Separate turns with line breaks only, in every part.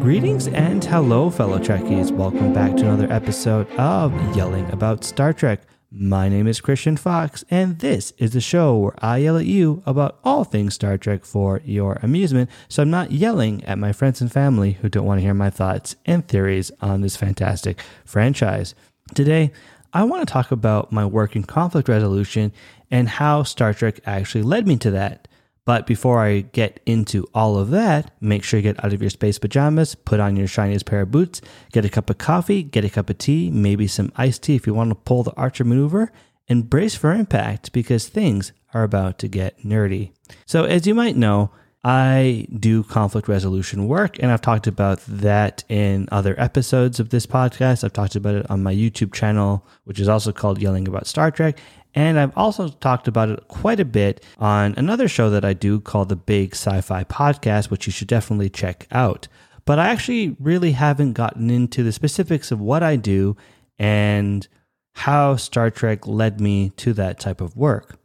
Greetings and hello, fellow Trekkies. Welcome back to another episode of Yelling About Star Trek. My name is Christian Fox, and this is the show where I yell at you about all things Star Trek for your amusement, so I'm not yelling at my friends and family who don't want to hear my thoughts and theories on this fantastic franchise. Today, I want to talk about my work in conflict resolution and how Star Trek actually led me to that. But before I get into all of that, make sure you get out of your space pajamas, put on your shiniest pair of boots, get a cup of coffee, get a cup of tea, maybe some iced tea if you want to pull the Archer maneuver, and brace for impact because things are about to get nerdy. So, as you might know, I do conflict resolution work, and I've talked about that in other episodes of this podcast. I've talked about it on my YouTube channel, which is also called Yelling About Star Trek. And I've also talked about it quite a bit on another show that I do called the Big Sci Fi Podcast, which you should definitely check out. But I actually really haven't gotten into the specifics of what I do and how Star Trek led me to that type of work.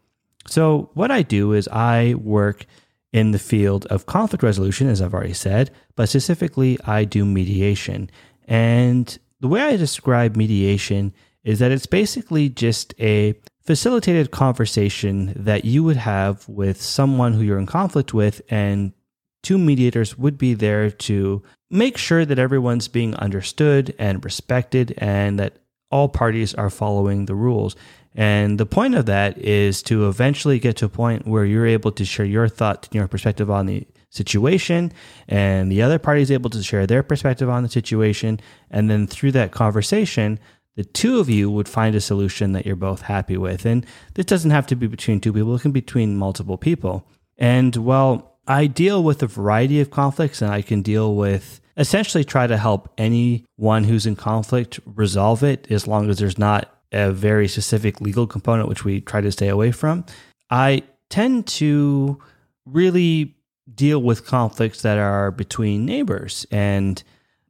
So, what I do is I work in the field of conflict resolution, as I've already said, but specifically, I do mediation. And the way I describe mediation is that it's basically just a facilitated conversation that you would have with someone who you're in conflict with, and two mediators would be there to make sure that everyone's being understood and respected and that all parties are following the rules. And the point of that is to eventually get to a point where you're able to share your thought and your perspective on the situation, and the other party is able to share their perspective on the situation. And then through that conversation, the two of you would find a solution that you're both happy with. And this doesn't have to be between two people, it can be between multiple people. And well, I deal with a variety of conflicts and I can deal with essentially try to help anyone who's in conflict resolve it as long as there's not a very specific legal component, which we try to stay away from. I tend to really deal with conflicts that are between neighbors and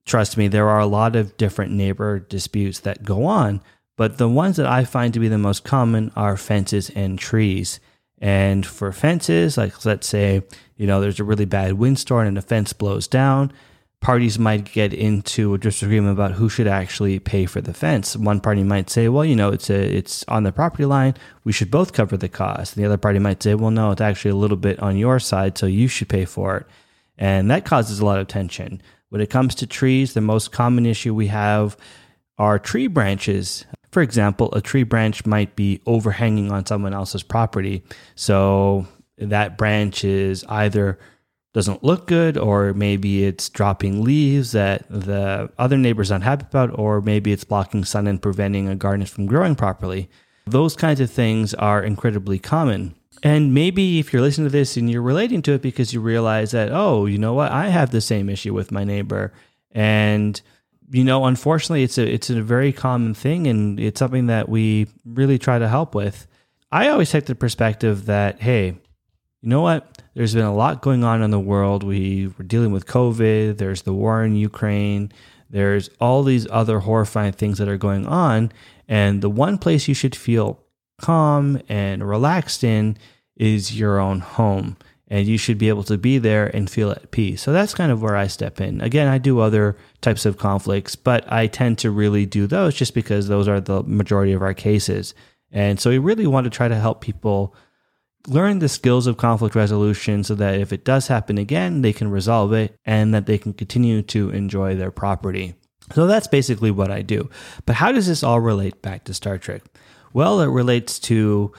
trust me, there are a lot of different neighbor disputes that go on, but the ones that I find to be the most common are fences and trees. And for fences, like let's say, you know, there's a really bad windstorm and the fence blows down, parties might get into a disagreement about who should actually pay for the fence. One party might say, well, you know, it's a, it's on the property line, we should both cover the cost. And the other party might say, well, no, it's actually a little bit on your side, so you should pay for it. And that causes a lot of tension. When it comes to trees, the most common issue we have are tree branches. For example, a tree branch might be overhanging on someone else's property. So that branch is either doesn't look good, or maybe it's dropping leaves that the other neighbor's unhappy about, or maybe it's blocking sun and preventing a garden from growing properly. Those kinds of things are incredibly common. And maybe if you're listening to this and you're relating to it because you realize that, oh, you know what, I have the same issue with my neighbor. And, you know, unfortunately it's a it's a very common thing and it's something that we really try to help with. I always take the perspective that, hey, you know what? There's been a lot going on in the world. We were dealing with COVID, there's the war in Ukraine, there's all these other horrifying things that are going on. And the one place you should feel calm and relaxed in is your own home. And you should be able to be there and feel at peace. So that's kind of where I step in. Again, I do other types of conflicts, but I tend to really do those just because those are the majority of our cases. And so we really want to try to help people learn the skills of conflict resolution so that if it does happen again, they can resolve it and that they can continue to enjoy their property. So that's basically what I do. But how does this all relate back to Star Trek? Well, it relates to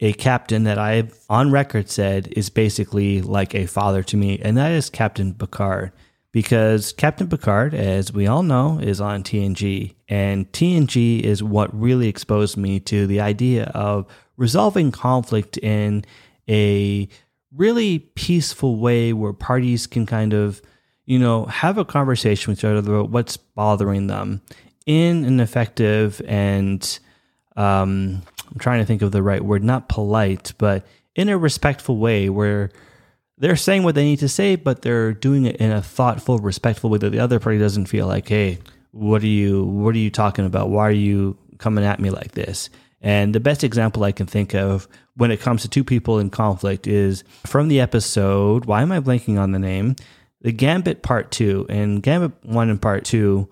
a captain that I've on record said is basically like a father to me, and that is Captain Picard. Because Captain Picard, as we all know, is on TNG, and TNG is what really exposed me to the idea of resolving conflict in a really peaceful way where parties can kind of, you know, have a conversation with each other about what's bothering them in an effective and um, I'm trying to think of the right word, not polite, but in a respectful way where they're saying what they need to say, but they're doing it in a thoughtful, respectful way that the other party doesn't feel like, hey, what are you what are you talking about? Why are you coming at me like this? And the best example I can think of when it comes to two people in conflict is from the episode, why am I blanking on the name? The Gambit Part 2 and Gambit 1 and Part 2.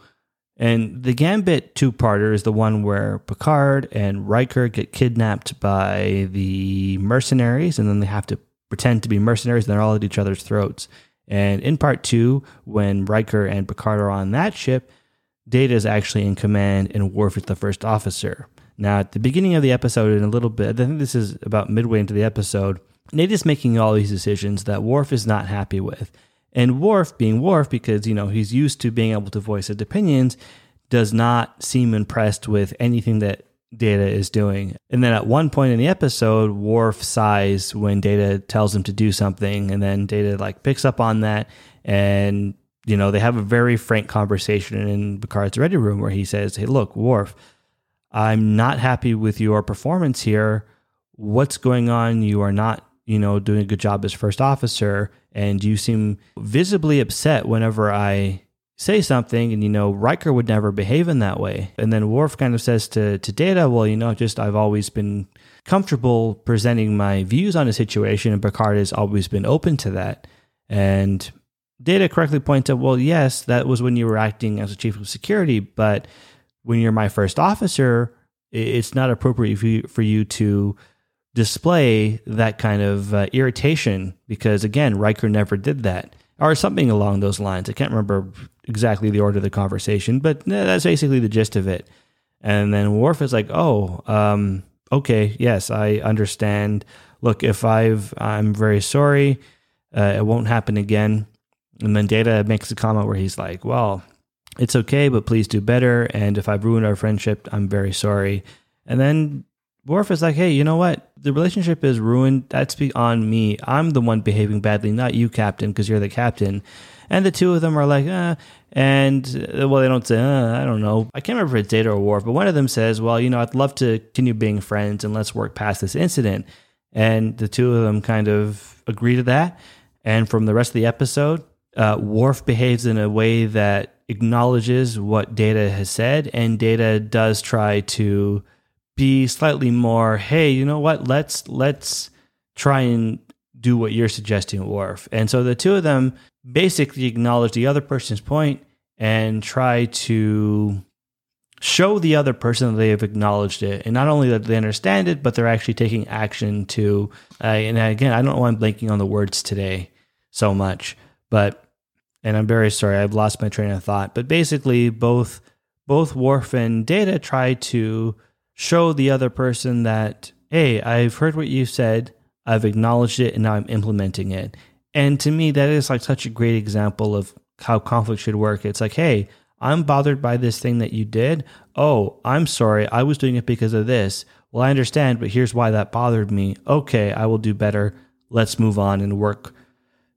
And the Gambit two parter is the one where Picard and Riker get kidnapped by the mercenaries, and then they have to pretend to be mercenaries, and they're all at each other's throats. And in part two, when Riker and Picard are on that ship, Data is actually in command, and Worf is the first officer. Now, at the beginning of the episode, in a little bit, I think this is about midway into the episode, Data is making all these decisions that Worf is not happy with. And Worf, being Worf, because you know he's used to being able to voice his opinions, does not seem impressed with anything that Data is doing. And then at one point in the episode, Worf sighs when Data tells him to do something, and then Data like picks up on that, and you know they have a very frank conversation in Picard's ready room where he says, "Hey, look, Worf." I'm not happy with your performance here. What's going on? You are not, you know, doing a good job as first officer, and you seem visibly upset whenever I say something. And you know, Riker would never behave in that way. And then Worf kind of says to to Data, "Well, you know, just I've always been comfortable presenting my views on a situation, and Picard has always been open to that." And Data correctly points out, "Well, yes, that was when you were acting as a chief of security, but." when you're my first officer, it's not appropriate for you, for you to display that kind of uh, irritation because, again, Riker never did that or something along those lines. I can't remember exactly the order of the conversation, but that's basically the gist of it. And then Worf is like, "Oh, um, okay, yes, I understand. Look, if I've, I'm very sorry. Uh, it won't happen again." And then Data makes a comment where he's like, "Well, it's okay, but please do better. And if I've ruined our friendship, I'm very sorry. And then Worf is like, hey, you know what? The relationship is ruined. That's on me. I'm the one behaving badly, not you, Captain, because you're the captain. And the two of them are like, uh, and uh, well, they don't say, uh, I don't know. I can't remember if it's Data or Worf, but one of them says, well, you know, I'd love to continue being friends and let's work past this incident. And the two of them kind of agree to that. And from the rest of the episode, uh, Worf behaves in a way that acknowledges what Data has said, and Data does try to be slightly more, hey, you know what? Let's let's try and do what you're suggesting, Worf. And so the two of them basically acknowledge the other person's point and try to show the other person that they have acknowledged it, and not only that they understand it, but they're actually taking action to. Uh, and again, I don't know why I'm blanking on the words today so much, but and I'm very sorry, I've lost my train of thought. But basically, both both Worf and Data try to show the other person that, hey, I've heard what you said, I've acknowledged it, and now I'm implementing it. And to me, that is like such a great example of how conflict should work. It's like, hey, I'm bothered by this thing that you did. Oh, I'm sorry, I was doing it because of this. Well, I understand, but here's why that bothered me. Okay, I will do better. Let's move on and work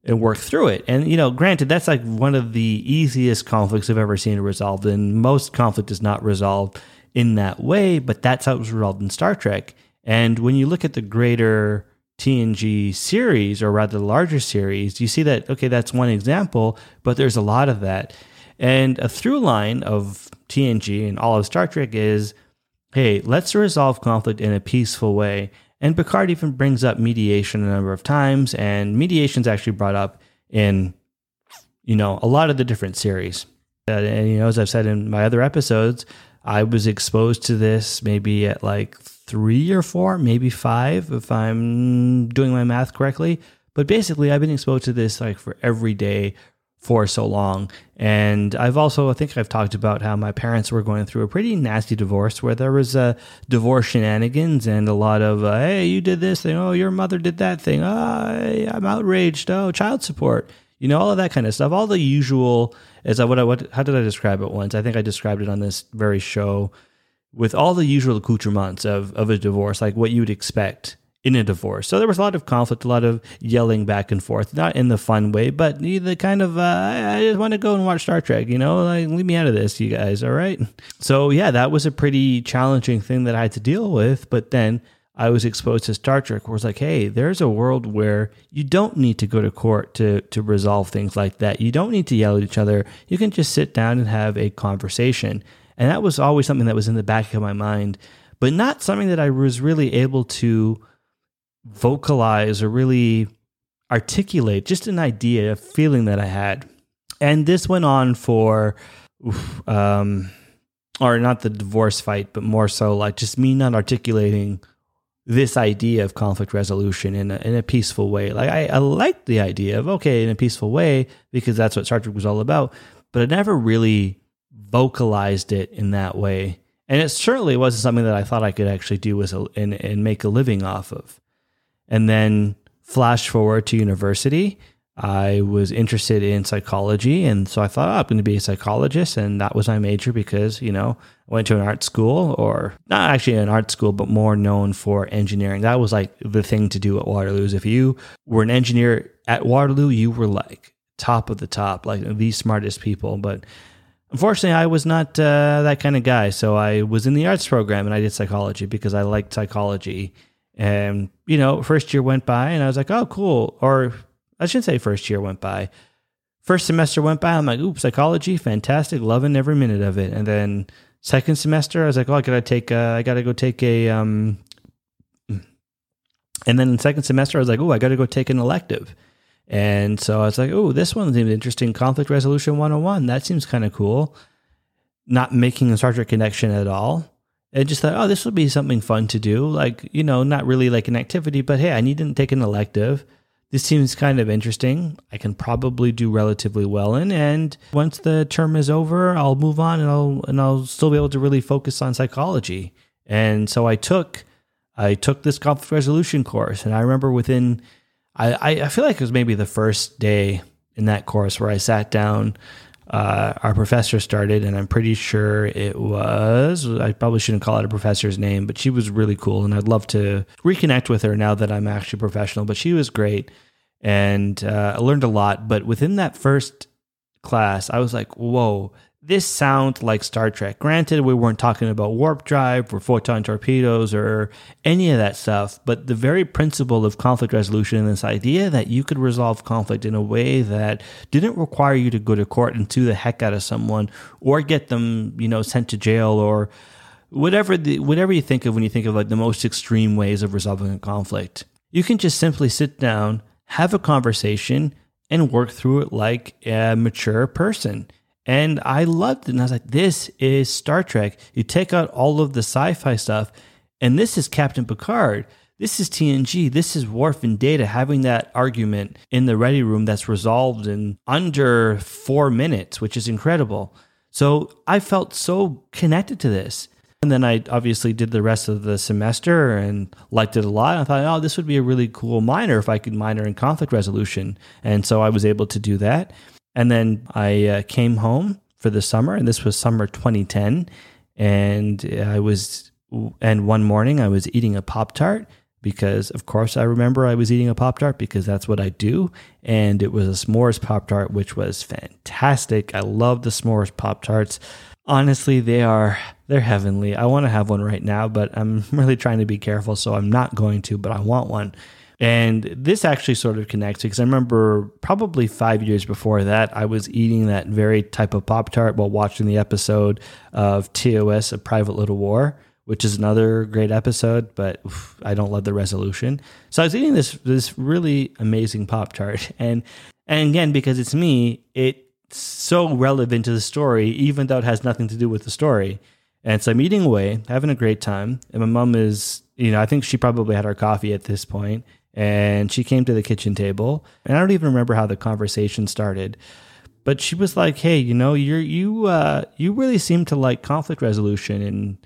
and work through it. And you know, granted, that's like one of the easiest conflicts I've ever seen resolved. And most conflict is not resolved in that way, but that's how it was resolved in Star Trek. And when you look at the greater TNG series, or rather the larger series, you see that okay, that's one example, but there's a lot of that. And a through line of TNG and all of Star Trek is hey, let's resolve conflict in a peaceful way. And Picard even brings up mediation a number of times, and mediation is actually brought up in, you know, a lot of the different series. Uh, and you know, as I've said in my other episodes, I was exposed to this maybe at like three or four, maybe five, if I'm doing my math correctly. But basically, I've been exposed to this like for every day for so long. And I've also, I think I've talked about how my parents were going through a pretty nasty divorce where there was uh, divorce shenanigans and a lot of, uh, hey, you did this thing. Oh, your mother did that thing. Oh, I'm outraged. Oh, child support. You know, all of that kind of stuff. All the usual, as I, what, I, what, how did I describe it once? I think I described it on this very show with all the usual accoutrements of, of a divorce, like what you'd expect in a divorce. So there was a lot of conflict, a lot of yelling back and forth, not in the fun way, but the kind of, uh, I just want to go and watch Star Trek, you know, like, leave me out of this, you guys, all right? So yeah, that was a pretty challenging thing that I had to deal with. But then I was exposed to Star Trek where it's like, hey, there's a world where you don't need to go to court to, to resolve things like that. You don't need to yell at each other. You can just sit down and have a conversation. And that was always something that was in the back of my mind but not something that I was really able to vocalize or really articulate, just an idea, a feeling that I had. And this went on for, um, or not the divorce fight, but more so like just me not articulating this idea of conflict resolution in a, in a peaceful way. Like I, I liked the idea of okay in a peaceful way because that's what Star Trek was all about, but I never really vocalized it in that way, and it certainly wasn't something that I thought I could actually do as a, and and make a living off of. And then flash forward to university, I was interested in psychology. And so I thought, oh, I'm going to be a psychologist. And that was my major because, you know, I went to an art school or not actually an art school, but more known for engineering. That was like the thing to do at Waterloo. Is if you were an engineer at Waterloo, you were like top of the top, like the smartest people. But unfortunately, I was not uh, that kind of guy. So I was in the arts program and I did psychology because I liked psychology. And, you know, first year went by and I was like, oh, cool. Or I shouldn't say first year went by. First semester went by. I'm like, ooh, psychology, fantastic, loving every minute of it. And then second semester, I was like, oh, I gotta take, a, I gotta go take a, um, and then in second semester, I was like, oh, I gotta go take an elective. And so I was like, oh, this one seems interesting. Conflict resolution 101. That seems kind of cool. Not making a Star Trek connection at all. And just thought, oh, this would be something fun to do. Like, you know, not really like an activity, but hey, I need to take an elective this seems kind of interesting. I can probably do relatively well in, and once the term is over, I'll move on and I'll and I'll still be able to really focus on psychology. And so I took I took this conflict resolution course, and I remember within I I feel like it was maybe the first day in that course where I sat down. Uh, our professor started, and I'm pretty sure it was. I probably shouldn't call it a professor's name, but she was really cool, and I'd love to reconnect with her now that I'm actually professional. But she was great, and uh, I learned a lot. But within that first class, I was like, "Whoa, this sounds like Star Trek. Granted, we weren't talking about warp drive or photon torpedoes or any of that stuff, but the very principle of conflict resolution and this idea that you could resolve conflict in a way that didn't require you to go to court and sue the heck out of someone or get them, you know, sent to jail or whatever the whatever you think of when you think of like the most extreme ways of resolving a conflict. You can just simply sit down, have a conversation, and work through it like a mature person and I loved it. And I was like, this is Star Trek. You take out all of the sci fi stuff, and this is Captain Picard. This is TNG. This is Worf and Data having that argument in the ready room that's resolved in under four minutes, which is incredible. So I felt so connected to this. And then I obviously did the rest of the semester and liked it a lot. I thought, oh, this would be a really cool minor if I could minor in conflict resolution. And so I was able to do that. And then I uh, came home for the summer, and this was summer 2010. And I was, and one morning I was eating a Pop Tart because, of course, I remember I was eating a Pop Tart because that's what I do. And it was a s'mores Pop Tart, which was fantastic. I love the s'mores Pop Tarts. Honestly, they are they're heavenly. I want to have one right now, but I'm really trying to be careful, so I'm not going to. But I want one. And this actually sort of connects because I remember probably five years before that, I was eating that very type of Pop Tart while watching the episode of TOS, A Private Little War, which is another great episode, but oof, I don't love the resolution. So I was eating this this really amazing Pop Tart. And and again, because it's me, it's so relevant to the story, even though it has nothing to do with the story. And so I'm eating away, having a great time. And my mom is, you know, I think she probably had her coffee at this point and she came to the kitchen table and i don't even remember how the conversation started but she was like hey you know you're you uh you really seem to like conflict resolution and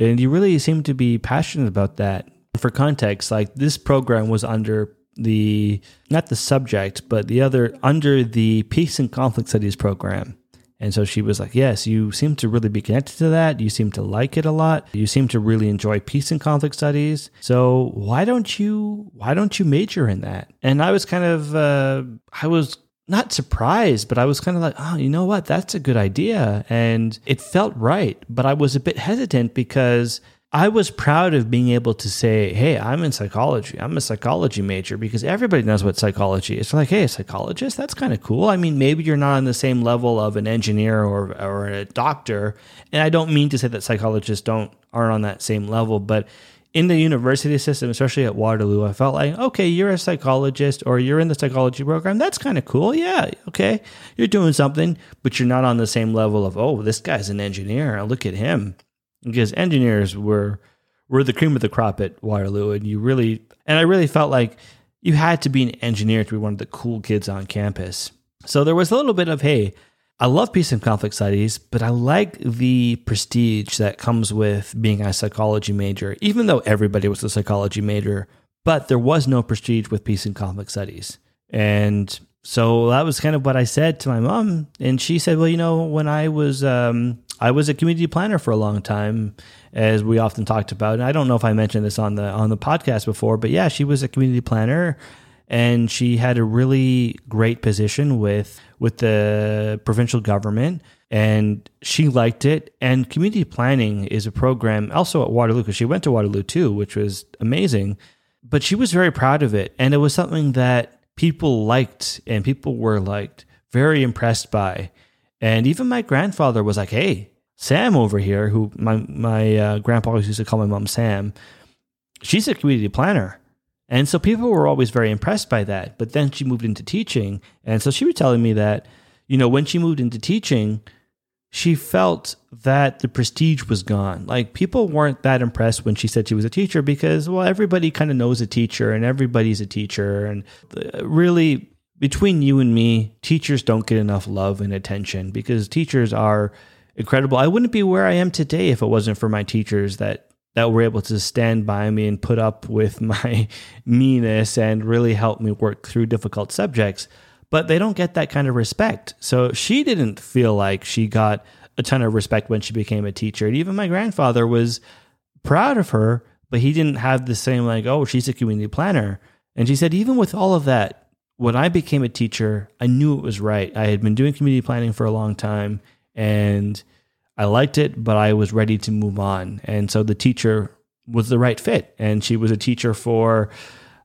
and you really seem to be passionate about that. For context like this program was under the not the subject but the other under the peace and conflict studies program and so she was like, Yes, you seem to really be connected to that. You seem to like it a lot. You seem to really enjoy peace and conflict studies. So why don't you why don't you major in that? And I was kind of uh, I was not surprised, but I was kind of like, oh, you know what? That's a good idea. And it felt right. But I was a bit hesitant because I was proud of being able to say, Hey, I'm in psychology. I'm a psychology major because everybody knows what psychology is. like, Hey, a psychologist, that's kind of cool. I mean, maybe you're not on the same level of an engineer or, or a doctor. And I don't mean to say that psychologists don't aren't on that same level, but in the university system, especially at Waterloo, I felt like, okay, you're a psychologist or you're in the psychology program. That's kind of cool. Yeah, okay. You're doing something, but you're not on the same level of, oh, this guy's an engineer. Look at him because engineers were were the cream of the crop at Waterloo, and you really and I really felt like you had to be an engineer to be one of the cool kids on campus. So there was a little bit of hey, I love peace and conflict studies, but I like the prestige that comes with being a psychology major, even though everybody was a psychology major, but there was no prestige with peace and conflict studies. And so that was kind of what I said to my mom, and she said, "Well, you know, when I was um, I was a community planner for a long time, as we often talked about. And I don't know if I mentioned this on the on the podcast before, but yeah, she was a community planner, and she had a really great position with with the provincial government." and she liked it. And community planning is a program also at Waterloo because she went to Waterloo too, which was amazing. But she was very proud of it, and it was something that people liked and people were like very impressed by. And even my grandfather was like, "Hey, Sam over here, who my my uh, grandpa used to call my mom Sam, she's a community planner." And so people were always very impressed by that. But then she moved into teaching, and so she was telling me that, you know, when she moved into teaching, she felt that the prestige was gone. Like people weren't that impressed when she said she was a teacher because, well, everybody kind of knows a teacher and everybody's a teacher. And uh, really, between you and me, teachers don't get enough love and attention because teachers are incredible. I wouldn't be where I am today if it wasn't for my teachers that that were able to stand by me and put up with my meanness and really help me work through difficult subjects but they don't get that kind of respect. So she didn't feel like she got a ton of respect when she became a teacher. And even my grandfather was proud of her, but he didn't have the same, like, oh, she's a community planner. And she said, even with all of that, when I became a teacher, I knew it was right. I had been doing community planning for a long time and I liked it, but I was ready to move on. And so the teacher was the right fit. And she was a teacher for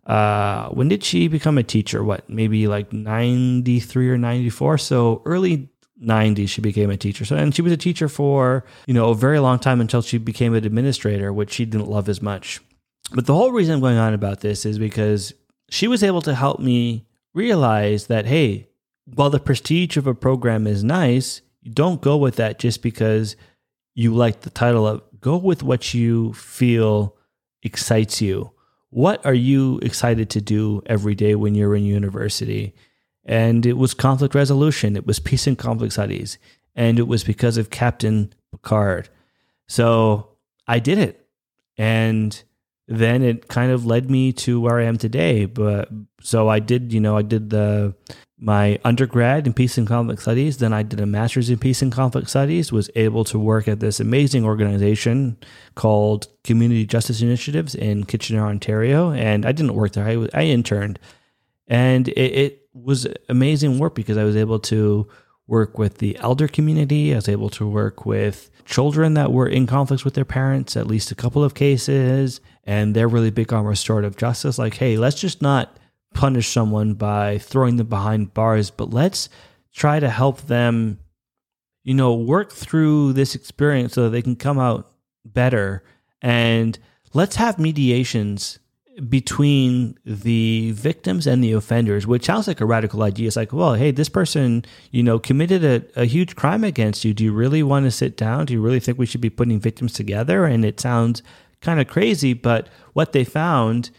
uh, when did she become a teacher? What, maybe like 93 or 94? So early 90s, she became a teacher. So, and she was a teacher for, you know, a very long time until she became an administrator, which she didn't love as much. But the whole reason I'm going on about this is because she was able to help me realize that, hey, while the prestige of a program is nice, you don't go with that just because you like the title of go with what you feel excites you what are you excited to do every day when you're in university? And it was conflict resolution, it was peace and conflict studies, and it was because of Captain Picard. So I did it. And then it kind of led me to where I am today. But so I did, you know, I did the my undergrad in peace and conflict studies. Then I did a master's in peace and conflict studies, was able to work at this amazing organization called Community Justice Initiatives in Kitchener, Ontario. And I didn't work there, I, I interned. And it, it was amazing work because I was able to work with the elder community. I was able to work with children that were in conflicts with their parents, at least a couple of cases. And they're really big on restorative justice. Like, hey, let's just not punish someone by throwing them behind bars, but let's try to help them, you know, work through this experience so that they can come out better. And let's have mediations between the victims and the offenders, which sounds like a radical idea. It's like, well, hey, this person, you know, committed a, a huge crime against you. Do you really want to sit down? Do you really think we should be putting victims together? And it sounds kind of crazy, but what they found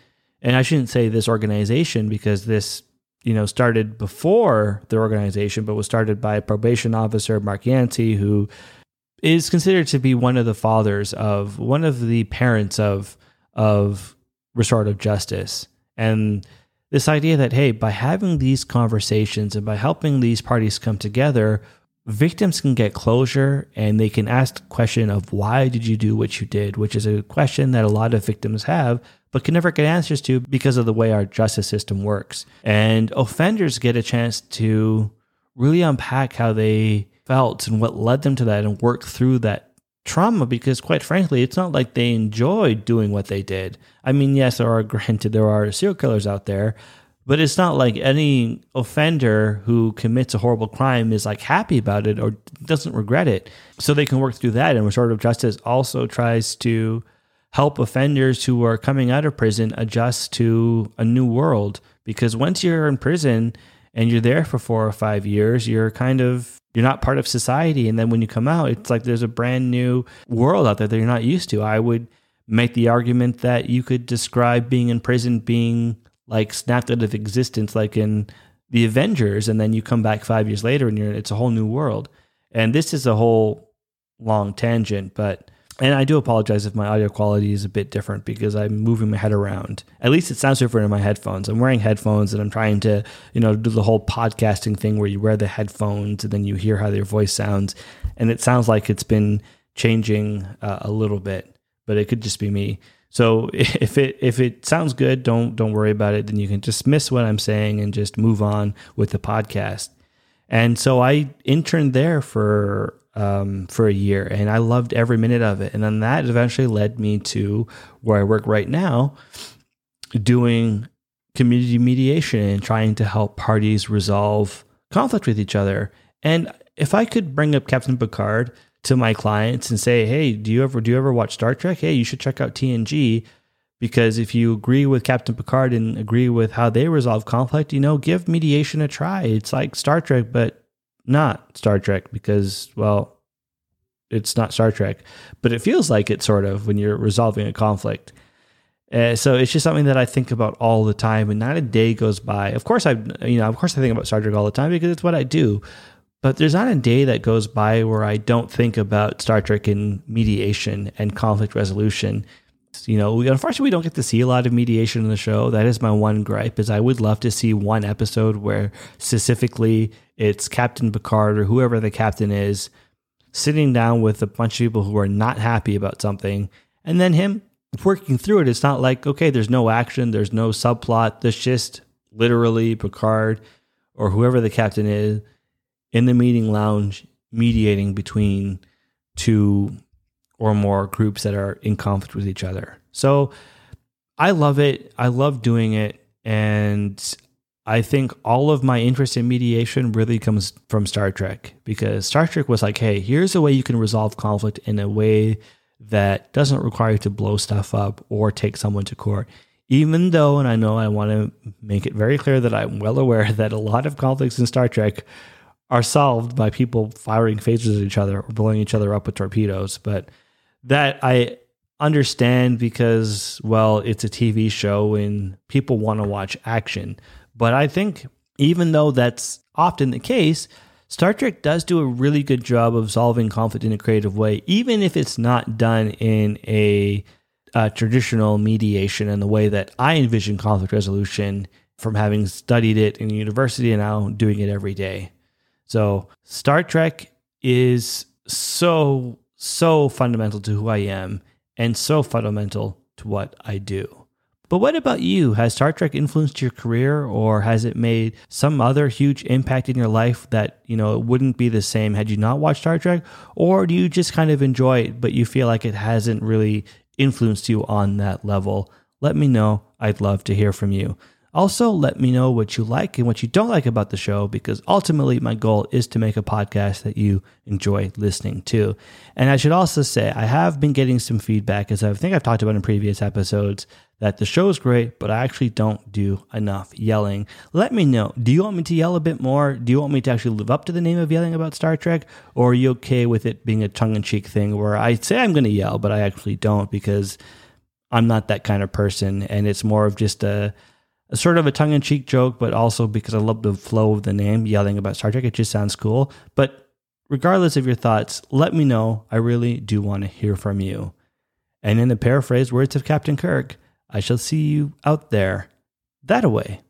and I shouldn't say this organization because this you know started before the organization, but was started by probation officer Mark Yantzi, who is considered to be one of the fathers of one of the parents of of restorative justice. And this idea that hey by having these conversations and by helping these parties come together victims can get closure and they can ask the question of why did you do what you did which is a question that a lot of victims have but can never get answers to because of the way our justice system works. And offenders get a chance to really unpack how they felt and what led them to that and work through that trauma because quite frankly it's not like they enjoyed doing what they did i mean yes there are granted there are serial killers out there but it's not like any offender who commits a horrible crime is like happy about it or doesn't regret it. So they can work through that. And restorative justice also tries to help offenders who are coming out of prison adjust to a new world. Because once you're in prison and you're there for 4 or 5 years you're kind of you're not part of society. And then when you come out it's like there's a brand new world out there that you're not used to. I would make the argument that you could describe being in prison being like snapped out of existence like in the avengers and then you come back 5 years later and you're it's a whole new world and this is a whole long tangent but and I do apologize if my audio quality is a bit different because I'm moving my head around. At least it sounds different in my headphones. I'm wearing headphones and I'm trying to, you know, do the whole podcasting thing where you wear the headphones and then you hear how your voice sounds. And it sounds like it's been changing uh, a little bit, but it could just be me. So if it if it sounds good, don't don't worry about it. Then you can dismiss what I'm saying and just move on with the podcast. And so I interned there for um, for a year, and I loved every minute of it. And then that eventually led me to where I work right now, doing community mediation and trying to help parties resolve conflict with each other. And if I could bring up Captain Picard to my clients and say, "Hey, do you ever do you ever watch Star Trek? Hey, you should check out TNG." Because if you agree with Captain Picard and agree with how they resolve conflict, you know, give mediation a try. It's like Star Trek, but not Star Trek because, well, it's not Star Trek, but it feels like it sort of when you're resolving a conflict. Uh, so it's just something that I think about all the time, and not a day goes by. Of course, I you know, of course, I think about Star Trek all the time because it's what I do. But there's not a day that goes by where I don't think about Star Trek and mediation and conflict resolution. You know, we, unfortunately, we don't get to see a lot of mediation in the show. That is my one gripe. Is I would love to see one episode where specifically it's Captain Picard or whoever the captain is sitting down with a bunch of people who are not happy about something, and then him working through it. It's not like, okay, there's no action, there's no subplot. There's just literally Picard or whoever the captain is in the meeting lounge mediating between two or more groups that are in conflict with each other. So I love it. I love doing it. And I think all of my interest in mediation really comes from Star Trek because Star Trek was like, hey, here's a way you can resolve conflict in a way that doesn't require you to blow stuff up or take someone to court. Even though, and I know I want to make it very clear that I'm well aware that a lot of conflicts in Star Trek are solved by people firing phasers at each other or blowing each other up with torpedoes. But that I understand because, well, it's a TV show and people want to watch action. But I think even though that's often the case, Star Trek does do a really good job of solving conflict in a creative way, even if it's not done in a, a traditional mediation and the way that I envision conflict resolution from having studied it in university and now doing it every day. So, Star Trek is so, so fundamental to who I am and so fundamental to what I do. But what about you? Has Star Trek influenced your career or has it made some other huge impact in your life that, you know, it wouldn't be the same had you not watched Star Trek? Or do you just kind of enjoy it, but you feel like it hasn't really influenced you on that level? Let me know. I'd love to hear from you. Also, let me know what you like and what you don't like about the show because ultimately my goal is to make a podcast that you enjoy listening to. And I should also say, I have been getting some feedback, as I think I've talked about in previous episodes, that the show is great, but I actually don't do enough yelling. Let me know. Do you want me to yell a bit more? Do you want me to actually live up to the name of yelling about Star Trek? Or are you okay with it being a tongue in cheek thing where I say I'm going to yell, but I actually don't because I'm not that kind of person and it's more of just a a sort of a tongue in cheek joke, but also because I love the flow of the name, yelling about Star Trek. It just sounds cool. But regardless of your thoughts, let me know. I really do want to hear from you. And in the paraphrased words of Captain Kirk, I shall see you out there that away.